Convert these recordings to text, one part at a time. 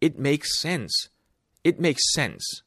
It makes sense. It makes sense.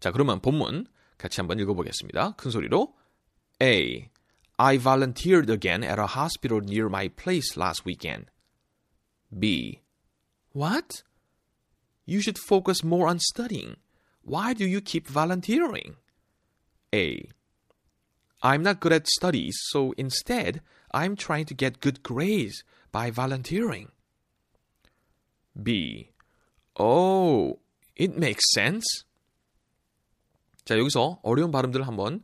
자, 그러면 본문 같이 한번 읽어보겠습니다. 큰 소리로. A. I volunteered again at a hospital near my place last weekend. B. What? You should focus more on studying. Why do you keep volunteering? A. I'm not good at studies, so instead, I'm trying to get good grades by volunteering. B. Oh, it makes sense. 자, 여기서 어려운 발음들을 한번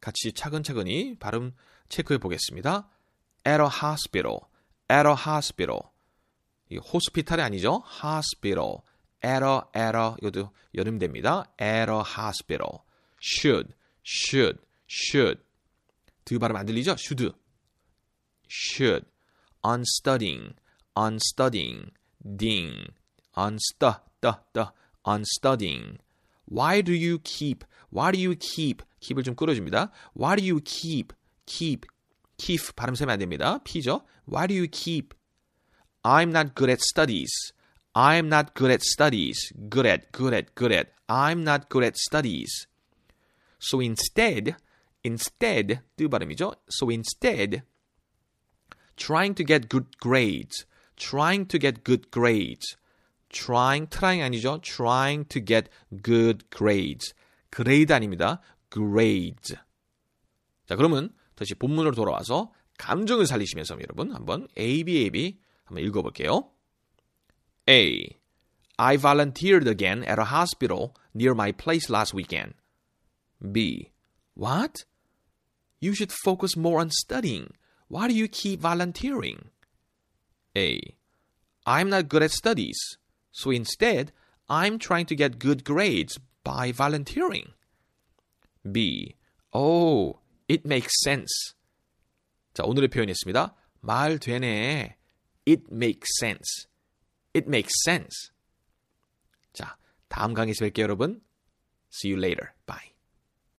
같이 차근차근히 발음 체크해 보겠습니다. at a hospital, at a hospital. 이 호스피탈이 아니죠. hospital, at a, at a, 이것도 연음됩니다. at a hospital. should, should, should. 드 발음 안 들리죠? should. should. on studying, on studying, ding. on stu, the, the, on studying. Why do you keep, why do you keep, keep을 좀 끌어줍니다. Why do you keep, keep, keep 발음 세면 안 됩니다. P죠. Why do you keep? I'm not good at studies. I'm not good at studies. Good at, good at, good at. I'm not good at studies. So instead, instead, 뜨 발음이죠. So instead, trying to get good grades, trying to get good grades. Trying, trying 아니죠. trying to get good grades. grade 아닙니다. grades. 자, 그러면 다시 본문으로 돌아와서 감정을 살리시면서 여러분 한번 A, B, A, B 한번 읽어볼게요. A. I volunteered again at a hospital near my place last weekend. B. What? You should focus more on studying. Why do you keep volunteering? A. I'm not good at studies. So instead, I'm trying to get good grades by volunteering. B. Oh, it makes sense. 자, 오늘의 표현이었습니다. 말 되네. It makes sense. It makes sense. 자, 다음 강의에서 뵐게요, 여러분. See you later. Bye.